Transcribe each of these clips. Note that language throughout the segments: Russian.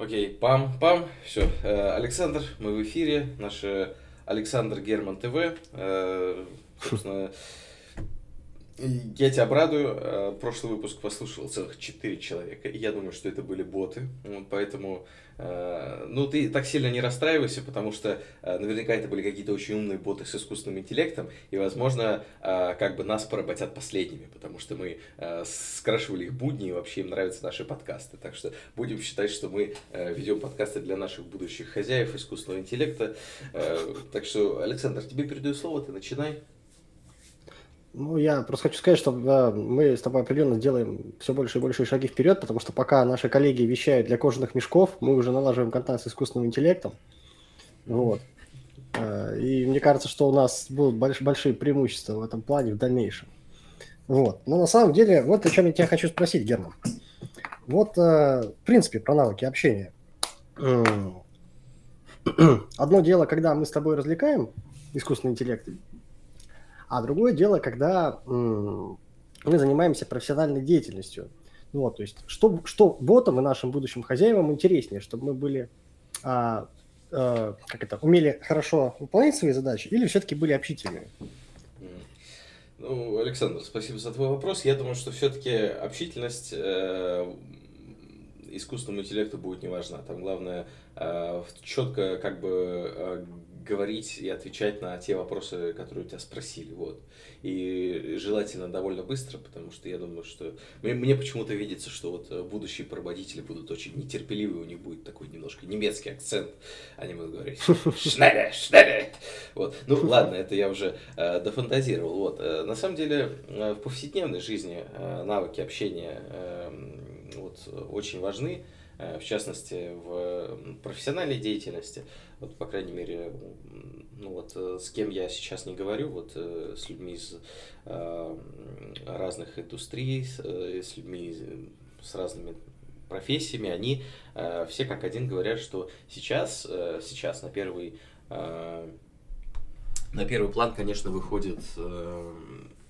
Окей, пам-пам, все. Э, Александр, мы в эфире. Наш э, Александр Герман ТВ. Э, собственно, я тебя обрадую. Э, прошлый выпуск послушал целых 4 человека. И я думаю, что это были боты. Поэтому, э, ну, ты так сильно не расстраивайся, потому что э, наверняка это были какие-то очень умные боты с искусственным интеллектом. И, возможно, как бы нас поработят последними, потому что мы скрашивали их будни, и вообще им нравятся наши подкасты. Так что будем считать, что мы ведем подкасты для наших будущих хозяев искусственного интеллекта. Так что, Александр, тебе передаю слово, ты начинай. Ну, я просто хочу сказать, что да, мы с тобой определенно сделаем все больше и больше шаги вперед, потому что пока наши коллеги вещают для кожаных мешков, мы уже налаживаем контакт с искусственным интеллектом. Вот. Э, и мне кажется, что у нас будут больш- большие преимущества в этом плане в дальнейшем. Вот. Но на самом деле, вот о чем я тебя хочу спросить, Герман. Вот, э, в принципе, про навыки общения. Одно дело, когда мы с тобой развлекаем искусственный интеллект, а другое дело, когда мы занимаемся профессиональной деятельностью. Вот, то есть, что, что ботам и нашим будущим хозяевам интереснее, чтобы мы были, а, а, как это, умели хорошо выполнять свои задачи или все-таки были общительными? Ну, Александр, спасибо за твой вопрос. Я думаю, что все-таки общительность э, искусственному интеллекту будет не важна. Там главное э, четко как бы э, говорить и отвечать на те вопросы, которые у тебя спросили. Вот. И желательно довольно быстро, потому что я думаю, что... Мне, мне почему-то видится, что вот э, будущие прободители будут очень нетерпеливы, у них будет такой немножко немецкий акцент. Они будут говорить «Шнеле, шнеле!» Вот. Ну, ладно, это я уже э, дофантазировал. Вот. Э, на самом деле, э, в повседневной жизни э, навыки общения э, вот, очень важны. Э, в частности, в профессиональной деятельности, вот, по крайней мере, ну вот э, с кем я сейчас не говорю, вот э, с людьми из разных индустрий, с людьми с разными профессиями, они все как один говорят, что сейчас, сейчас на первый, на первый план, конечно, выходит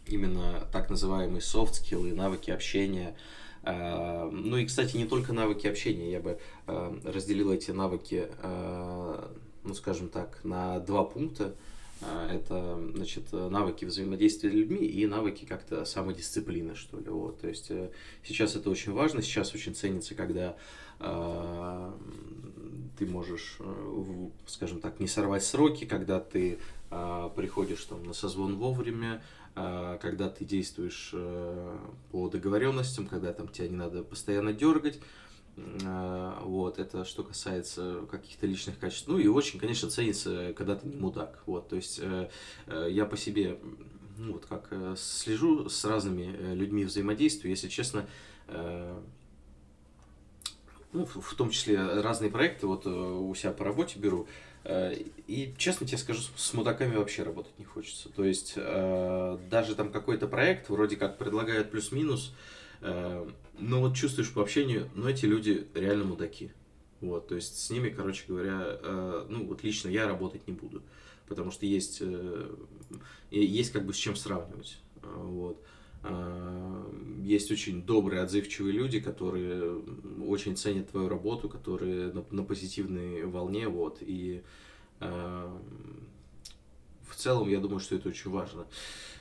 именно так skill и навыки общения, Э, ну и, кстати, не только навыки общения, я бы э, разделил эти навыки, э, ну скажем так, на два пункта. Это, значит, навыки взаимодействия с людьми и навыки как-то самодисциплины, что ли. Вот. То есть сейчас это очень важно, сейчас очень ценится, когда ты можешь, скажем так, не сорвать сроки, когда ты приходишь там, на созвон вовремя, когда ты действуешь э, по договоренностям, когда там тебя не надо постоянно дергать. А, вот, это что касается каких-то личных качеств. Ну и очень, конечно, ценится, когда ты не мудак. Вот, то есть э, э, я по себе, ну вот как слежу с разными людьми взаимодействию, если честно, ну, в том числе разные проекты, вот у себя по работе беру, и честно тебе скажу, с мудаками вообще работать не хочется. То есть э, даже там какой-то проект вроде как предлагают плюс-минус, э, но вот чувствуешь по общению, ну эти люди реально мудаки. Вот, то есть с ними, короче говоря, ну вот лично я работать не буду, потому что есть, есть как бы с чем сравнивать. Вот. Есть очень добрые, отзывчивые люди, которые очень ценят твою работу, которые на, на позитивной волне, вот, и э, в целом я думаю, что это очень важно.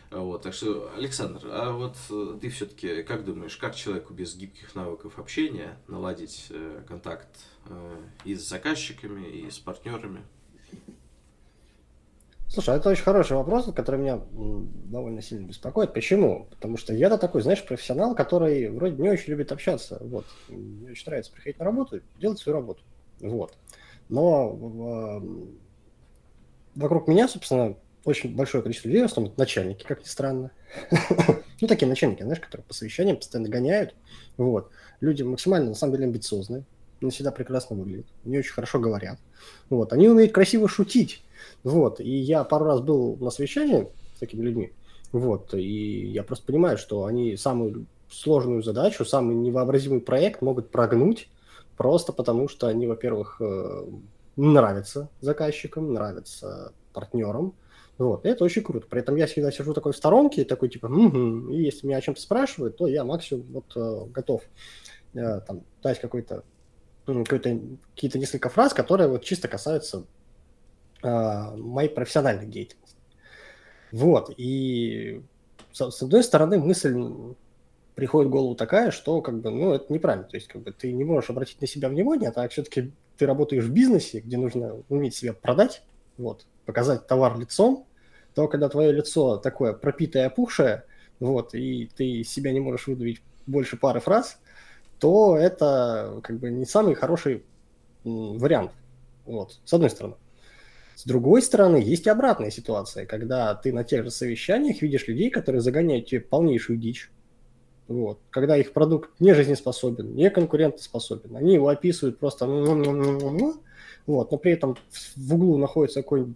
Вот, так что, Александр, а вот ты все-таки как думаешь, как человеку без гибких навыков общения наладить э, контакт э, и с заказчиками, и с партнерами? Слушай, это очень хороший вопрос, который меня довольно сильно беспокоит. Почему? Потому что я-то такой, знаешь, профессионал, который вроде не очень любит общаться. Вот. Мне очень нравится приходить на работу, делать свою работу. Вот. Но вокруг меня, собственно, очень большое количество людей, в основном начальники, как ни странно. ну, такие начальники, знаешь, которые по совещаниям постоянно гоняют. Вот. Люди максимально, на самом деле, амбициозные. Они всегда прекрасно выглядят. Они очень хорошо говорят. Вот. Они умеют красиво шутить. Вот, и я пару раз был на совещании с такими людьми, вот, и я просто понимаю, что они самую сложную задачу, самый невообразимый проект могут прогнуть просто потому, что они, во-первых, э, нравятся заказчикам, нравятся партнерам, вот, и это очень круто. При этом я всегда сижу такой в сторонке, такой типа, угу, и если меня о чем-то спрашивают, то я максимум вот э, готов э, там дать какой-то какие-то несколько фраз, которые вот чисто касаются моей профессиональной деятельности. Вот, и с, с одной стороны мысль приходит в голову такая, что как бы, ну, это неправильно. То есть, как бы ты не можешь обратить на себя внимание, а так все-таки ты работаешь в бизнесе, где нужно уметь себя продать, вот, показать товар лицом, то когда твое лицо такое пропитое, опухшее, вот, и ты себя не можешь выдавить больше пары фраз, то это как бы не самый хороший вариант. Вот, с одной стороны. С другой стороны, есть и обратная ситуация, когда ты на тех же совещаниях видишь людей, которые загоняют тебе полнейшую дичь, вот. Когда их продукт не жизнеспособен, не конкурентоспособен, они его описывают просто вот, но при этом в углу находится какой-нибудь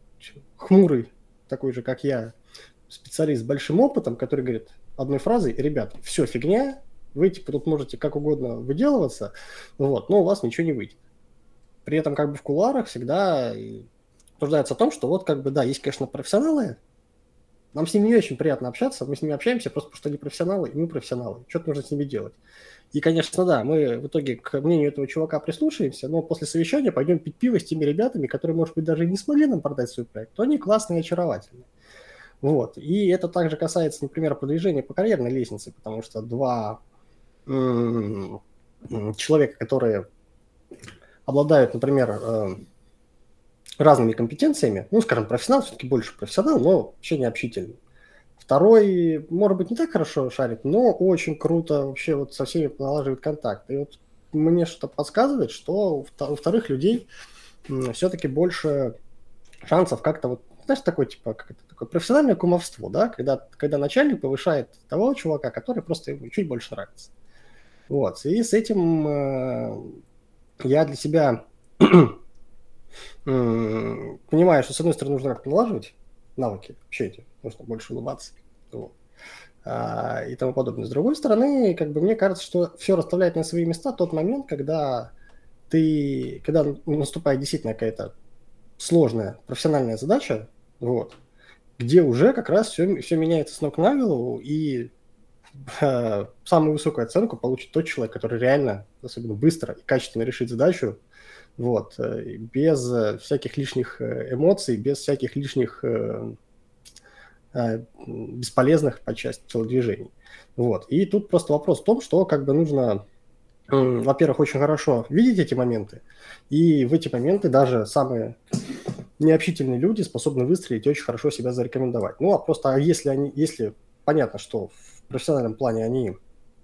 хмурый, такой же, как я, специалист с большим опытом, который говорит одной фразой, ребят, все фигня, вы типа тут можете как угодно выделываться, вот, но у вас ничего не выйдет. При этом как бы в кулуарах всегда обсуждается о том, что вот как бы, да, есть, конечно, профессионалы, нам с ними не очень приятно общаться, мы с ними общаемся просто потому, что они профессионалы, и мы профессионалы. Что-то нужно с ними делать. И, конечно, да, мы в итоге к мнению этого чувака прислушаемся, но после совещания пойдем пить пиво с теми ребятами, которые, может быть, даже не смогли нам продать свой проект, то они классные и очаровательные. Вот. И это также касается, например, продвижения по карьерной лестнице, потому что два человека, которые обладают, например, э, разными компетенциями. Ну, скажем, профессионал все-таки больше профессионал, но вообще не общительный. Второй, может быть, не так хорошо шарит, но очень круто вообще вот со всеми налаживает контакт. И вот мне что-то подсказывает, что у вторых людей все-таки больше шансов как-то вот, знаешь, такой, типа, как это, такое профессиональное кумовство, да, когда, когда начальник повышает того чувака, который просто ему чуть больше нравится. Вот, и с этим э, я для себя понимаю, что с одной стороны нужно как-то налаживать навыки общения, нужно больше улыбаться вот, а, и тому подобное. С другой стороны, как бы мне кажется, что все расставляет на свои места тот момент, когда ты, когда наступает действительно какая-то сложная профессиональная задача, вот, где уже как раз все, все меняется с ног на голову, и э, самую высокую оценку получит тот человек, который реально, особенно быстро и качественно решит задачу, вот, э, без э, всяких лишних э, эмоций, без всяких лишних бесполезных по части телодвижений. Вот. И тут просто вопрос в том, что как бы нужно, во-первых, очень хорошо видеть эти моменты, и в эти моменты даже самые необщительные люди способны выстрелить и очень хорошо себя зарекомендовать. Ну, а просто а если они, если понятно, что в профессиональном плане они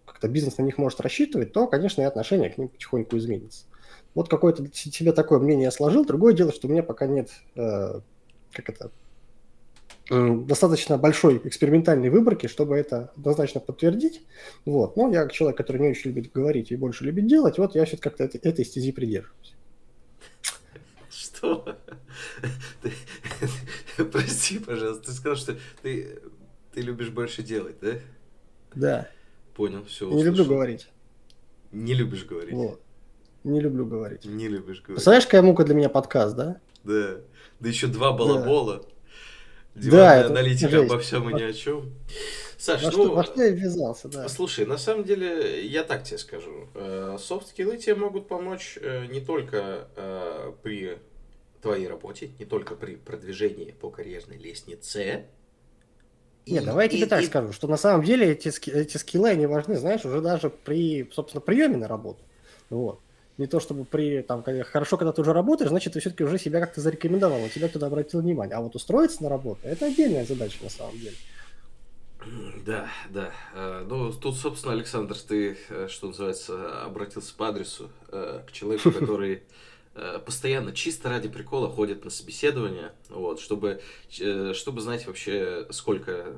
как-то бизнес на них может рассчитывать, то, конечно, и отношение к ним потихоньку изменится. Вот какое-то себе такое мнение сложил. Другое дело, что у меня пока нет, э, как это, э, достаточно большой экспериментальной выборки, чтобы это однозначно подтвердить. Вот. Но я человек, который не очень любит говорить и больше любит делать, вот я все-таки как-то этой, этой стези придерживаюсь. Что? Прости, пожалуйста, ты сказал, что ты, ты любишь больше делать, да? Да. Понял, все. Не люблю говорить. Не любишь говорить. Вот. Не люблю говорить. Не любишь говорить. Представляешь, какая мука для меня подкаст, да? Да. Да еще два балабола. Да. да, аналитика жесть. обо всем и ни о чем. Саш, во, ну, что, во что я ввязался, да. Слушай, на самом деле, я так тебе скажу. Софт-скиллы тебе могут помочь э, не только э, при твоей работе, не только при продвижении по карьерной лестнице. Нет, давай я тебе и, так и... скажу, что на самом деле эти, эти скиллы, они важны, знаешь, уже даже при, собственно, приеме на работу. Вот не то чтобы при, там, хорошо, когда ты уже работаешь, значит, ты все-таки уже себя как-то зарекомендовал, тебя туда обратил внимание. А вот устроиться на работу, это отдельная задача на самом деле. Да, да. Э, ну, тут, собственно, Александр, ты, э, что называется, обратился по адресу э, к человеку, который постоянно чисто ради прикола ходит на собеседование, вот, чтобы, чтобы знать вообще, сколько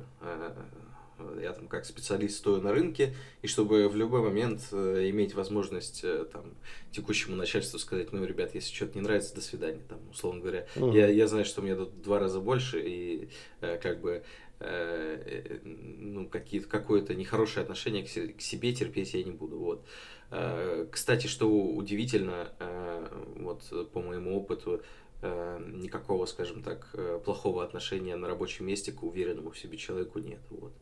я там как специалист стою на рынке, и чтобы в любой момент э, иметь возможность э, там текущему начальству сказать, ну, ребят, если что-то не нравится, до свидания, там, условно говоря. Uh-huh. Я, я знаю, что мне тут два раза больше, и э, как бы ну, какие-то, какое-то нехорошее отношение к, к себе терпеть я не буду. Вот. Кстати, что удивительно, вот по моему опыту, никакого, скажем так, плохого отношения на рабочем месте к уверенному в себе человеку нет. Вот.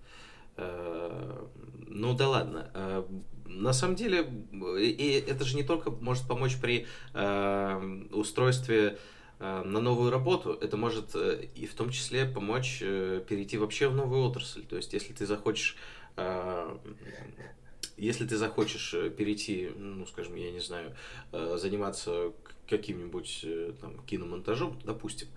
Ну да ладно. На самом деле, и это же не только может помочь при устройстве на новую работу, это может и в том числе помочь перейти вообще в новую отрасль. То есть, если ты захочешь если ты захочешь э, перейти, ну, скажем, я не знаю, э, заниматься каким-нибудь э, там киномонтажом, допустим,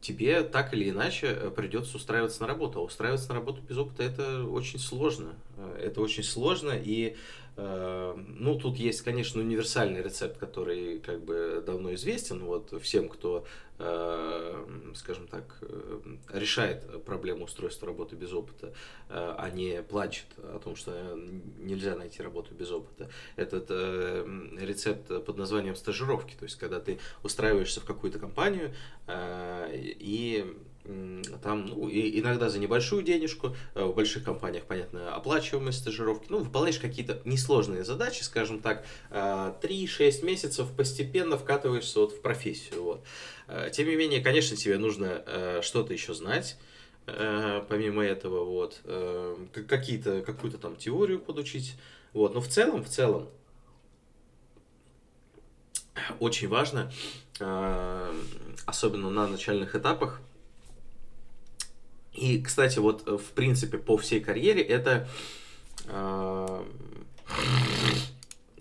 тебе так или иначе придется устраиваться на работу. А устраиваться на работу без опыта это очень сложно. Это очень сложно, и ну, тут есть, конечно, универсальный рецепт, который как бы давно известен вот всем, кто Э, скажем так, э, решает проблему устройства работы без опыта, э, а не плачет о том, что нельзя найти работу без опыта. Этот рецепт под названием стажировки, то есть когда ты устраиваешься в какую-то компанию и там, ну, и иногда за небольшую денежку, э, в больших компаниях, понятно, оплачиваемые стажировки, ну, выполняешь какие-то несложные задачи, скажем так, 3-6 э, месяцев постепенно вкатываешься вот в профессию, вот. Э, тем не менее, конечно, тебе нужно что-то еще знать, помимо этого, вот, какие-то, какую-то там теорию подучить, вот, но в целом, в целом, очень важно, особенно на начальных этапах, и, кстати, вот э, в принципе по всей карьере это э,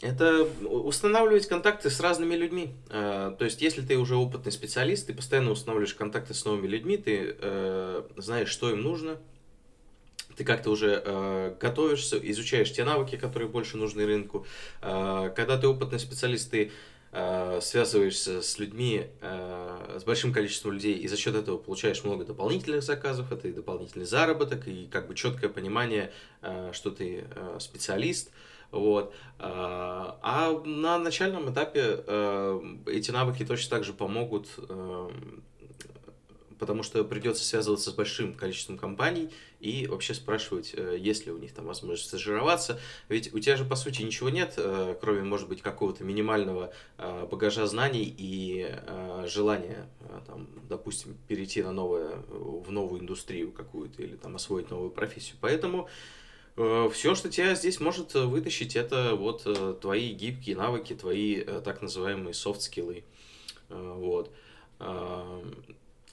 это устанавливать контакты с разными людьми. Э, то есть, если ты уже опытный специалист, ты постоянно устанавливаешь контакты с новыми людьми, ты знаешь, что им нужно, ты как-то уже готовишься, изучаешь те навыки, которые больше нужны рынку. когда ты опытный специалист, ты Э, связываешься с людьми, э, с большим количеством людей, и за счет этого получаешь много дополнительных заказов, это и дополнительный заработок, и как бы четкое понимание, э, что ты специалист. Вот. А на начальном этапе эти навыки точно так же помогут потому что придется связываться с большим количеством компаний и вообще спрашивать, э, есть ли у них там возможность стажироваться. Ведь у тебя же, по сути, ничего нет, э, кроме, может быть, какого-то минимального э, багажа знаний и желания, там, допустим, перейти на новое, в новую индустрию какую-то или там освоить новую профессию. Поэтому все, что тебя здесь может вытащить, это вот твои гибкие навыки, твои так называемые софт-скиллы. Вот.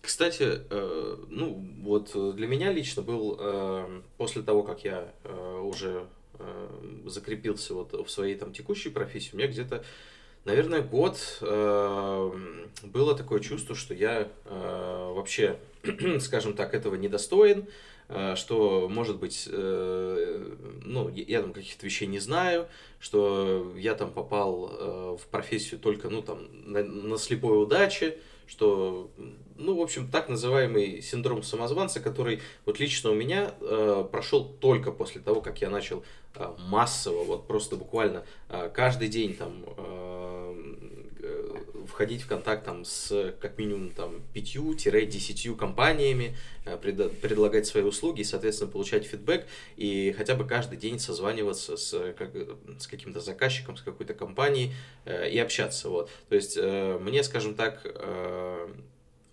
Кстати, э, ну вот для меня лично был э, после того, как я э, уже э, закрепился вот в своей там текущей профессии, у меня где-то, наверное, год э, было такое чувство, что я э, вообще, скажем так, этого недостоин, э, что, может быть, э, ну, я там каких-то вещей не знаю, что я там попал э, в профессию только, ну, там, на, на слепой удаче, что, ну, в общем, так называемый синдром самозванца, который вот лично у меня э, прошел только после того, как я начал э, массово, вот просто буквально э, каждый день там э, входить в контакт там с как минимум там пятью-десятью компаниями, э, пред, предлагать свои услуги и, соответственно, получать фидбэк и хотя бы каждый день созваниваться с, как, с каким-то заказчиком, с какой-то компанией э, и общаться. Вот. То есть э, мне, скажем так, э,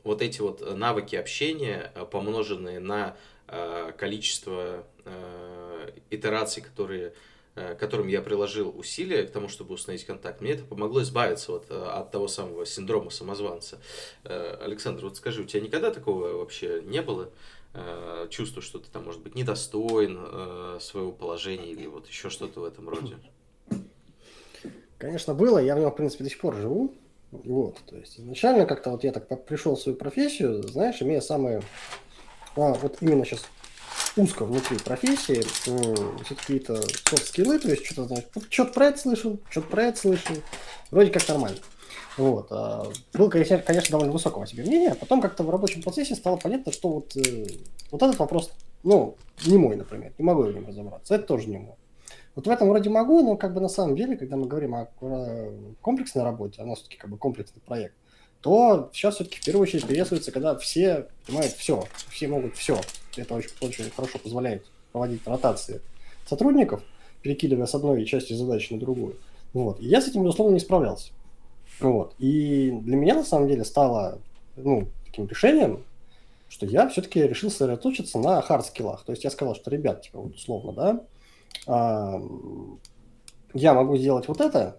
вот эти вот навыки общения, э, помноженные на э, количество э, итераций, которые Э, которым я приложил усилия к тому, чтобы установить контакт, мне это помогло избавиться вот э, от того самого синдрома самозванца. Э, Александр, вот скажи, у тебя никогда такого вообще не было? Чувство, что ты там, может быть, недостоин своего положения или вот еще что-то в этом роде? Конечно, было. Я в нем, в принципе, до сих пор живу. Вот, то есть изначально как-то вот я так пришел в свою профессию, знаешь, имея самые, а, вот именно сейчас узко внутри профессии, все какие-то софт-скиллы, то есть что-то, знаешь, что-то про это слышал, что-то про это слышал, вроде как нормально. Вот. А, было, конечно, довольно высокого себе мнения, а потом как-то в рабочем процессе стало понятно, что вот, э, вот этот вопрос, ну, не мой, например, не могу в нем разобраться, это тоже не мой. Вот в этом вроде могу, но как бы на самом деле, когда мы говорим о комплексной работе, а у нас все-таки как бы комплексный проект, то сейчас все-таки в первую очередь приветствуется, когда все понимают все, все могут все. Это очень, очень хорошо позволяет проводить ротации сотрудников, перекидывая с одной части задачи на другую. Вот. И я с этим, безусловно, не справлялся. Вот. И для меня, на самом деле, стало ну, таким решением что я все-таки решил сосредоточиться на хард-скиллах. То есть я сказал, что, ребят, типа, вот условно, да, а, я могу сделать вот это,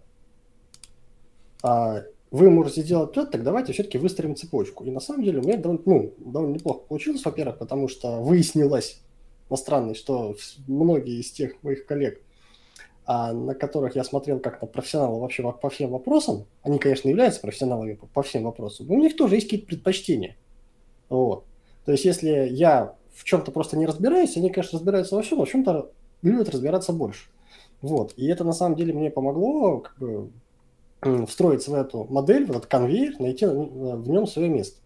а вы можете сделать вот это, так давайте все-таки выстроим цепочку. И на самом деле у меня довольно, ну, довольно неплохо получилось, во-первых, потому что выяснилось на странный, что многие из тех моих коллег, а, на которых я смотрел как на профессионала вообще по всем вопросам, они, конечно, являются профессионалами по, по всем вопросам, но у них тоже есть какие-то предпочтения. Вот. То есть, если я в чем-то просто не разбираюсь, они, конечно, разбираются во всем, но в чем-то любят разбираться больше. Вот. И это на самом деле мне помогло как бы, встроиться в эту модель, в этот конвейер, найти в нем свое место.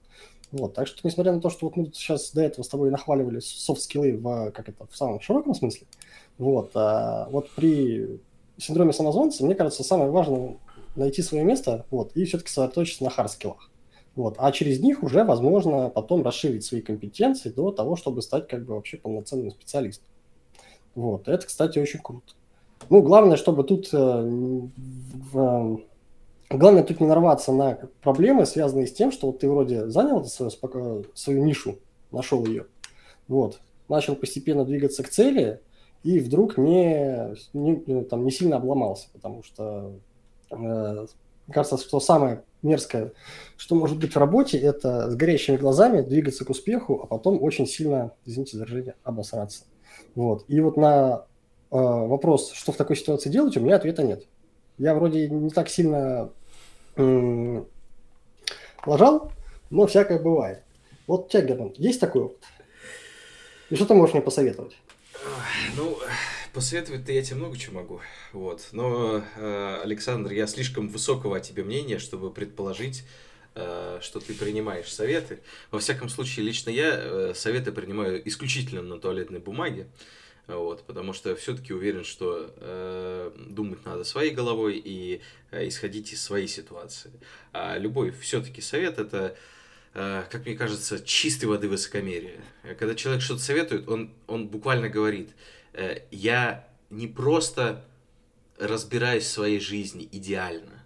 Вот, так что, несмотря на то, что вот мы сейчас до этого с тобой нахваливали софт-скиллы в, как это, в самом широком смысле, вот, а вот при синдроме самозванца, мне кажется, самое важное найти свое место, вот, и все-таки сосредоточиться на хард-скиллах. Вот. А через них уже возможно потом расширить свои компетенции до того, чтобы стать как бы вообще полноценным специалистом. Вот. Это, кстати, очень круто. Ну, главное, чтобы тут э, в, главное тут не нарваться на проблемы, связанные с тем, что вот ты вроде занял свою, свою нишу, нашел ее, вот, начал постепенно двигаться к цели, и вдруг не, не, там, не сильно обломался, потому что э, кажется, что самое мерзкое, что может быть в работе, это с горящими глазами двигаться к успеху, а потом очень сильно, извините за выражение, обосраться. Вот. И вот на э, вопрос, что в такой ситуации делать, у меня ответа нет. Я вроде не так сильно э, лажал, но всякое бывает. Вот у тебя, Герман, есть такой опыт? И что ты можешь мне посоветовать? Ну, Посоветовать-то я тебе много чего могу. Вот. Но, э, Александр, я слишком высокого о тебе мнения, чтобы предположить, э, что ты принимаешь советы. Во всяком случае, лично я э, советы принимаю исключительно на туалетной бумаге. Вот, потому что все-таки уверен, что э, думать надо своей головой и э, исходить из своей ситуации. А любой все-таки совет это, э, как мне кажется, чистой воды высокомерие. Когда человек что-то советует, он, он буквально говорит, Э, я не просто разбираюсь в своей жизни идеально,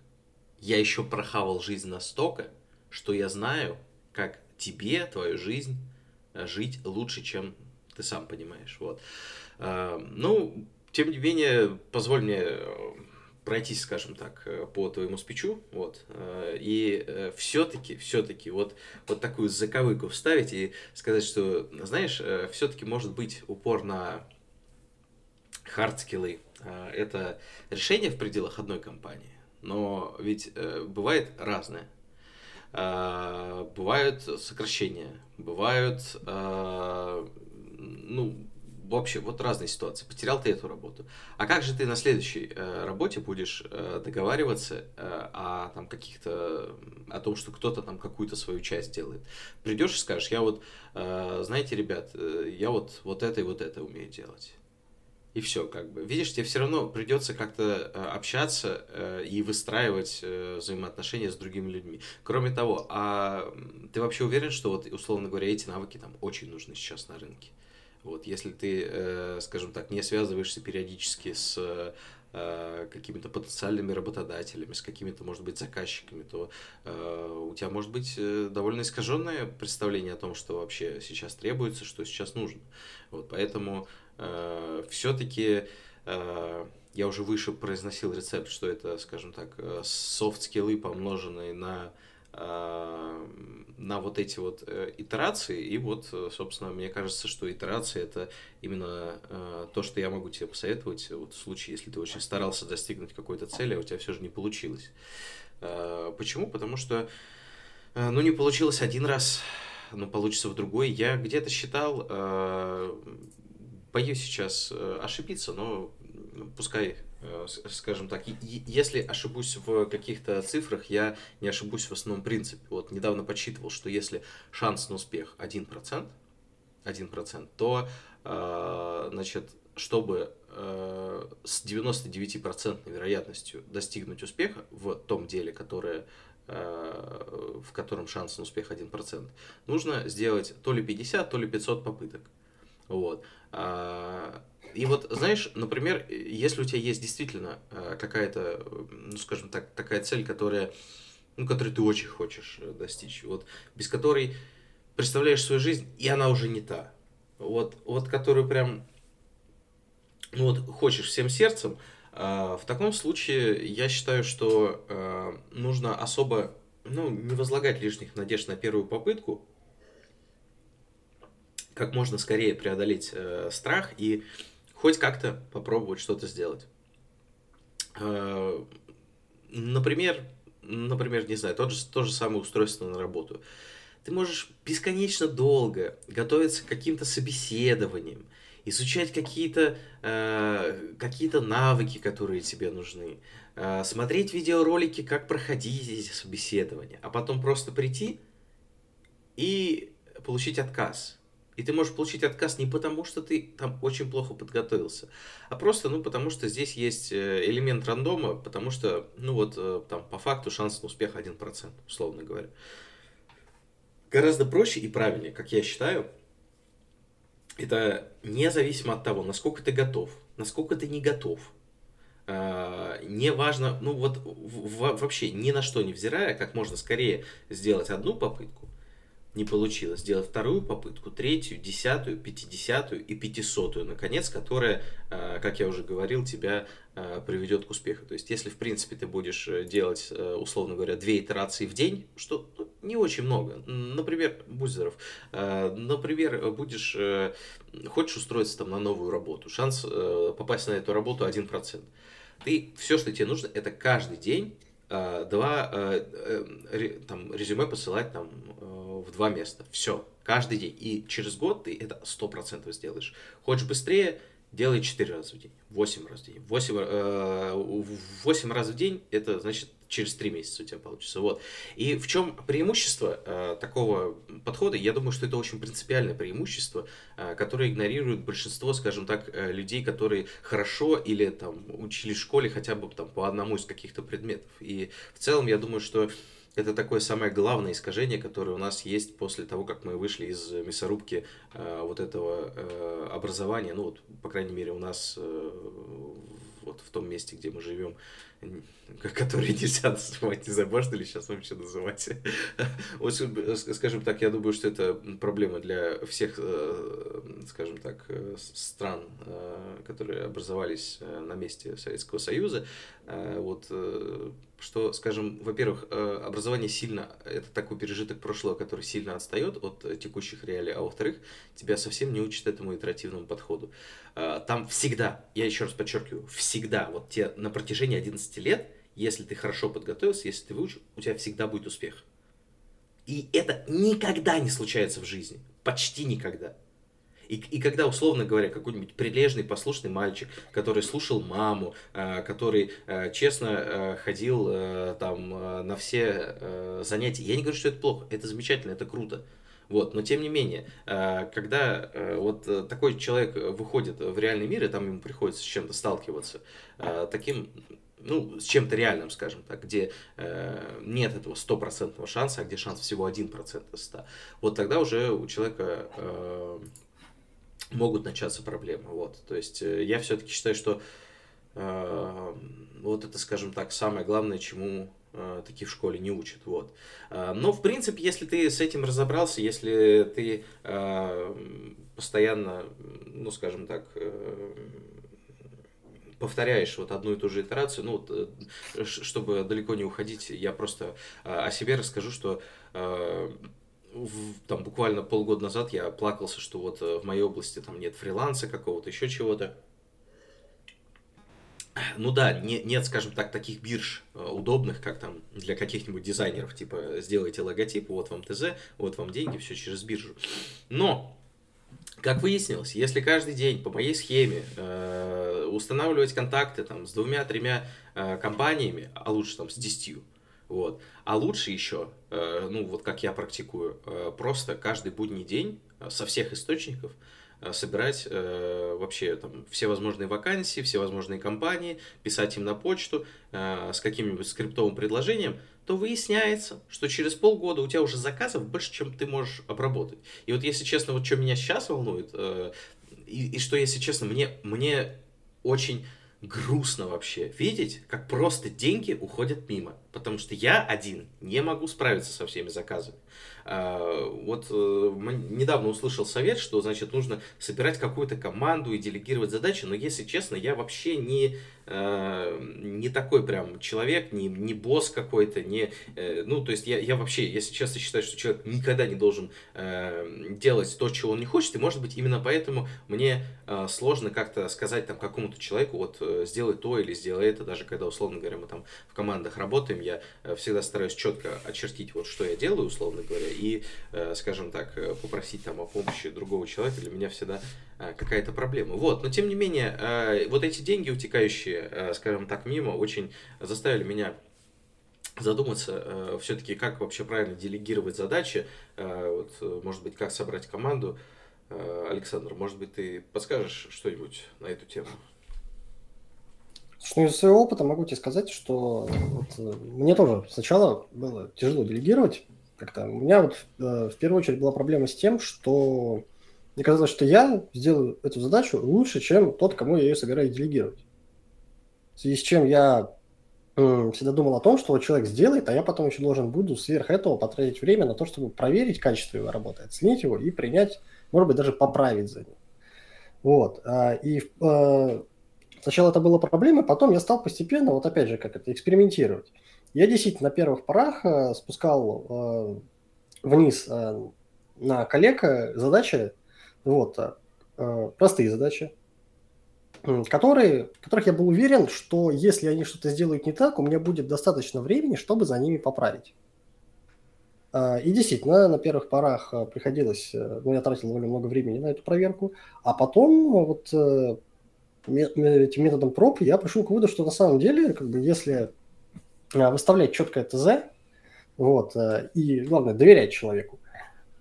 я еще прохавал жизнь настолько, что я знаю, как тебе твою жизнь э, жить лучше, чем ты сам понимаешь. Вот. Э, ну, тем не менее, позволь мне пройтись, скажем так, по твоему спичу, вот, и все-таки, все-таки вот, вот такую заковыку вставить и сказать, что, знаешь, все-таки может быть упор на хардскиллы. А, это решение в пределах одной компании, но ведь э, бывает разное. А, бывают сокращения, бывают, а, ну, вообще, вот разные ситуации. Потерял ты эту работу. А как же ты на следующей э, работе будешь э, договариваться о там каких-то, о том, что кто-то там какую-то свою часть делает? Придешь и скажешь, я вот, знаете, ребят, я вот, вот это и вот это умею делать и все, как бы. Видишь, тебе все равно придется как-то э, общаться э, и выстраивать э, взаимоотношения с другими людьми. Кроме того, а ты вообще уверен, что вот, условно говоря, эти навыки там очень нужны сейчас на рынке? Вот, если ты, скажем так, не связываешься периодически с какими-то потенциальными работодателями, с какими-то, может быть, заказчиками, то э, у тебя может быть довольно искаженное представление о том, что вообще сейчас требуется, что сейчас нужно. Вот, поэтому Э, все-таки э, я уже выше произносил рецепт, что это, скажем так, софт-скиллы, помноженные на на вот эти вот э, итерации. И вот, собственно, мне кажется, что итерации это именно то, что я могу тебе посоветовать вот в случае, если ты очень старался достигнуть какой-то цели, а у тебя все же не получилось. Почему? Потому что, ну, не получилось один раз, но получится в другой. Я где-то считал, боюсь сейчас э, ошибиться, но пускай, э, скажем так, если ошибусь в каких-то цифрах, я не ошибусь в основном принципе. Вот недавно подсчитывал, что если шанс на успех 1%, 1%, то, э, значит, чтобы с 99% вероятностью достигнуть успеха в том деле, которое в котором шанс на успех 1%, нужно сделать то ли 50, то ли 500 попыток. Вот. А, и вот, знаешь, например, если у тебя есть действительно а, какая-то, ну, скажем так, такая цель, которая, ну, которую ты очень хочешь э, достичь, вот, без которой представляешь свою жизнь, и она уже не та. Вот, вот которую прям, ну вот хочешь всем сердцем, э, в таком случае я считаю, что э, нужно особо, ну, не возлагать лишних надежд на первую попытку, как можно скорее преодолеть э, страх и хоть как-то попробовать что-то сделать. Э, например, например, не знаю, тот же, то же самое устройство на работу. Ты можешь бесконечно долго готовиться к каким-то собеседованиям, изучать какие-то э, какие навыки, которые тебе нужны, э, смотреть видеоролики, как проходить эти собеседования, а потом просто прийти и получить отказ. И ты можешь получить отказ не потому, что ты там очень плохо подготовился, а просто, ну, потому что здесь есть э, элемент рандома, потому что, ну, вот, э, там, по факту шанс на успех 1%, условно говоря. Гораздо проще и правильнее, как я считаю, это независимо от того, насколько ты готов, насколько ты не готов, а, не важно, ну вот вообще ни на что не взирая, как можно скорее сделать одну попытку, не получилось, сделать вторую попытку, третью, десятую, пятидесятую и пятисотую, наконец, которая, а, как я уже говорил, тебя а, приведет к успеху. То есть, если, в принципе, ты будешь э, делать, э, условно говоря, две итерации в день, что ну, не очень много. Например, а, например, будешь, э, хочешь устроиться там на новую работу, шанс попасть на эту работу 1%. Ты, все, что тебе нужно, это каждый день два там, резюме посылать там в два места. Все, каждый день. И через год ты это 100% сделаешь. Хочешь быстрее, делай 4 раза в день, 8 раз в день. 8, э, 8 раз в день, это значит через 3 месяца у тебя получится. Вот. И в чем преимущество э, такого подхода? Я думаю, что это очень принципиальное преимущество, э, которое игнорирует большинство, скажем так, э, людей, которые хорошо или там учили в школе хотя бы там по одному из каких-то предметов. И в целом я думаю, что это такое самое главное искажение, которое у нас есть после того, как мы вышли из мясорубки э, вот этого э, образования. Ну вот, по крайней мере, у нас э, вот в том месте, где мы живем, которые нельзя называть незабожно или сейчас вообще называть. Вот, скажем так, я думаю, что это проблема для всех, э, скажем так, э, стран, э, которые образовались на месте Советского Союза. Вот, что, скажем, во-первых, образование сильно, это такой пережиток прошлого, который сильно отстает от текущих реалий, а во-вторых, тебя совсем не учат этому итеративному подходу. Там всегда, я еще раз подчеркиваю, всегда, вот те на протяжении 11 лет, если ты хорошо подготовился, если ты выучил, у тебя всегда будет успех. И это никогда не случается в жизни. Почти никогда. И, и когда, условно говоря, какой-нибудь прилежный, послушный мальчик, который слушал маму, э, который э, честно э, ходил там на все занятия, я не говорю, что это плохо, это замечательно, это круто. Вот, но тем не менее, когда вот такой человек выходит в реальный мир, и там ему приходится с чем-то сталкиваться, таким ну, с чем-то реальным, скажем так, где нет этого стопроцентного шанса, а где шанс всего 1% из 100, вот тогда уже у человека могут начаться проблемы. Вот. То есть э, я все-таки считаю, что э, вот это, скажем так, самое главное, чему э, такие в школе не учат. Вот. Э, но, в принципе, если ты с этим разобрался, если ты э, постоянно, ну, скажем так, э, повторяешь вот одну и ту же итерацию, ну, вот, э, чтобы далеко не уходить, я просто э, о себе расскажу, что э, там буквально полгода назад я плакался, что вот в моей области там нет фриланса какого-то, еще чего-то. Ну да, не, нет, скажем так, таких бирж удобных, как там для каких-нибудь дизайнеров, типа сделайте логотип, вот вам ТЗ, вот вам деньги, все через биржу. Но как выяснилось, если каждый день по моей схеме э, устанавливать контакты там, с двумя-тремя э, компаниями, а лучше там с десятью, вот, а лучше еще, э, ну вот как я практикую, э, просто каждый будний день э, со всех источников собирать вообще там все возможные вакансии, все возможные компании, писать им на почту с каким-нибудь скриптовым предложением, то выясняется, что через полгода у тебя уже заказов больше, чем ты можешь обработать. И вот если честно, вот что меня сейчас волнует, и, и что, если честно, мне, мне очень грустно вообще видеть, как просто деньги уходят мимо. Потому что я один не могу справиться со всеми заказами. А, вот э, недавно услышал совет, что, значит, нужно собирать какую-то команду и делегировать задачи, но, если честно, я вообще не, э, не такой прям человек, не, не босс какой-то, не, э, ну, то есть я, я вообще, если честно, считаю, что человек никогда не должен делать то, чего он не хочет, и, может быть, именно поэтому мне сложно как-то сказать там какому-то человеку, вот, сделай то или сделай это, даже когда, условно говоря, мы там в командах работаем, я всегда стараюсь четко очертить, вот, что я делаю, условно говоря, и, э, скажем так, э, попросить там о помощи другого человека для меня всегда э, какая-то проблема. Вот, но тем не менее, вот эти деньги, утекающие, скажем так, мимо, очень заставили меня задуматься все-таки, как вообще правильно делегировать задачи, вот, может быть, как собрать команду. Александр, может быть, ты подскажешь что-нибудь на эту тему? Ну, из своего опыта могу тебе сказать, что вот, мне тоже сначала было тяжело делегировать, как-то. У меня вот э, в первую очередь была проблема с тем, что мне казалось, что я сделаю эту задачу лучше, чем тот, кому я ее собираюсь делегировать. В связи с чем я э, всегда думал о том, что вот человек сделает, а я потом еще должен буду сверх этого потратить время на то, чтобы проверить качество его работы, оценить его и принять, может быть, даже поправить за ним. Вот. А, и э, сначала это была проблема, потом я стал постепенно, вот опять же, как это, экспериментировать. Я действительно на первых порах э, спускал э, вниз э, на коллега задачи, вот, простые задачи, которые, которых я был уверен, что если они что-то сделают не так, у меня будет достаточно времени, чтобы за ними поправить. И действительно, на первых порах приходилось, ну, я тратил довольно много времени на эту проверку, а потом вот этим методом проб я пришел к выводу, что на самом деле, как бы, если Э, выставлять четкое ТЗ, вот, э, и, главное, доверять человеку,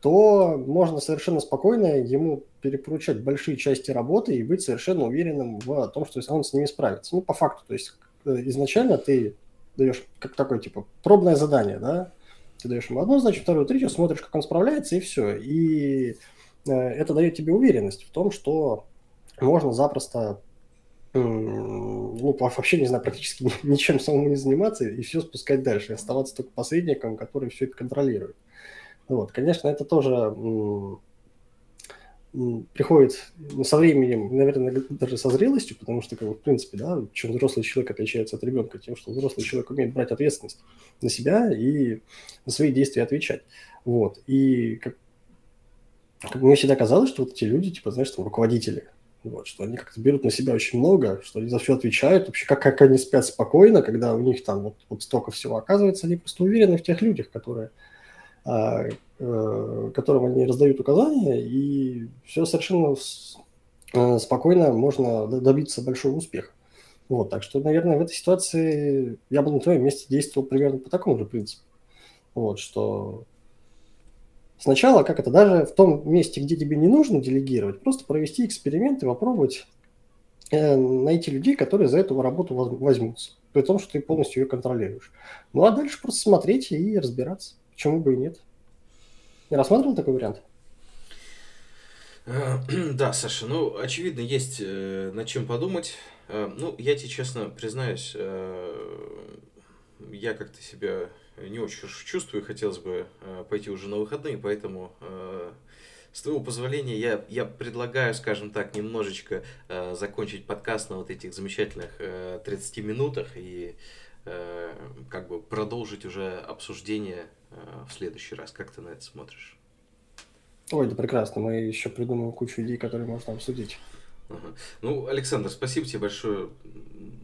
то можно совершенно спокойно ему перепоручать большие части работы и быть совершенно уверенным в том, что он с ними справится. Ну, по факту, то есть э, изначально ты даешь как такое, типа, пробное задание, да, ты даешь ему одну задачу, вторую, третью, смотришь, как он справляется, и все. И это дает тебе уверенность в том, что можно запросто ну, вообще, не знаю, практически ничем самому не заниматься и все спускать дальше, и оставаться только посредником, который все это контролирует. Вот, конечно, это тоже приходит со временем, наверное, даже со зрелостью, потому что, как бы, в принципе, да, чем взрослый человек отличается от ребенка, тем, что взрослый человек умеет брать ответственность на себя и на свои действия отвечать. Вот. И как, как мне всегда казалось, что вот эти люди, типа, знаешь, там, руководители, вот, что они как-то берут на себя очень много, что они за все отвечают. Вообще, как, как они спят спокойно, когда у них там вот, вот столько всего. Оказывается, они просто уверены в тех людях, которые, а, а, которым они раздают указания, и все совершенно с, а, спокойно можно добиться большого успеха. Вот, так что, наверное, в этой ситуации я бы на твоем месте действовал примерно по такому же принципу. Вот, что Сначала, как это, даже в том месте, где тебе не нужно делегировать, просто провести эксперимент и попробовать э, найти людей, которые за эту работу возьмутся, при том, что ты полностью ее контролируешь. Ну а дальше просто смотреть и разбираться, почему бы и нет. Не рассматривал такой вариант? Э, да, Саша, ну, очевидно, есть э, над чем подумать. Э, ну, я тебе честно признаюсь, я как-то себя не очень хорошо чувствую, хотелось бы э, пойти уже на выходные, поэтому э, с твоего позволения я, я предлагаю, скажем так, немножечко э, закончить подкаст на вот этих замечательных 30 минутах и как бы продолжить уже обсуждение в следующий раз. Как ты на это смотришь? Ой, да прекрасно. Мы еще придумаем кучу идей, которые можно обсудить. Ага. Ну, Александр, спасибо тебе большое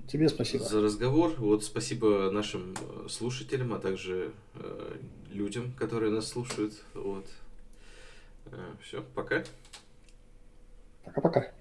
Тебе спасибо. За разговор. Вот спасибо нашим э, слушателям, а также э, людям, которые нас слушают. Вот. Э, все, пока. Пока-пока.